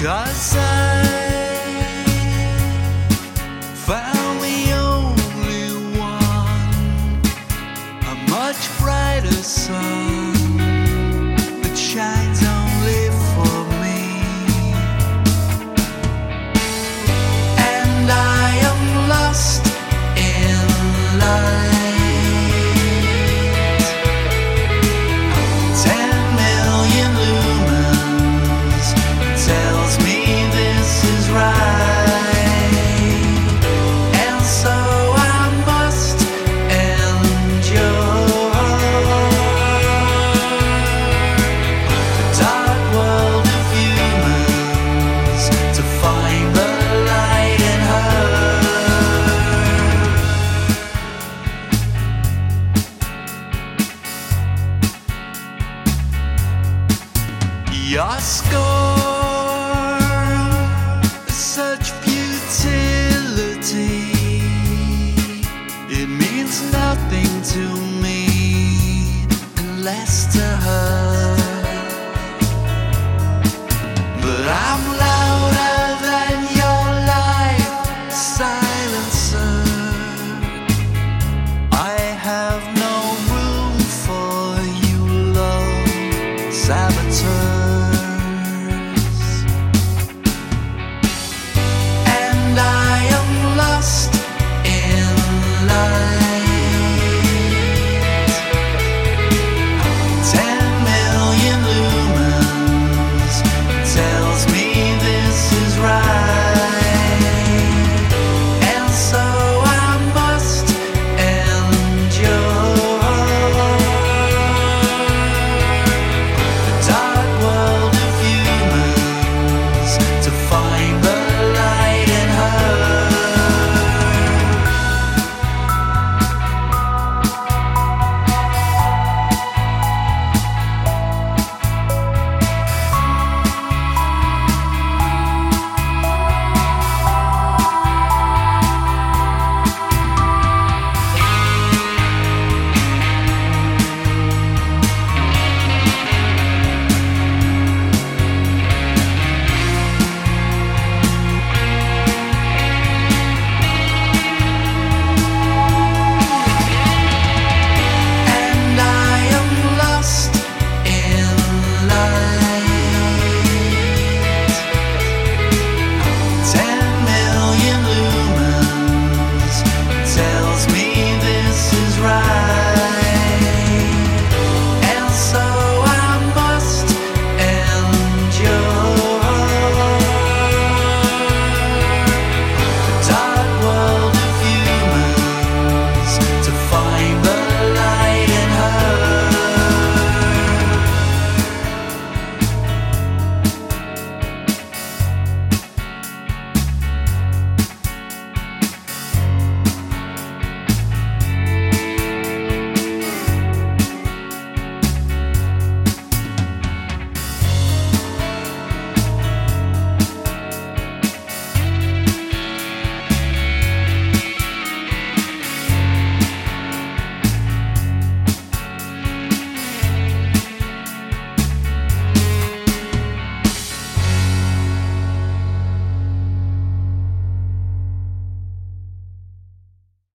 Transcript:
Cause I found the only one, a much brighter sun. Your scorn, such futility. It means nothing to me unless to her. But I'm louder than your life silencer. I have no room for you, love saboteur.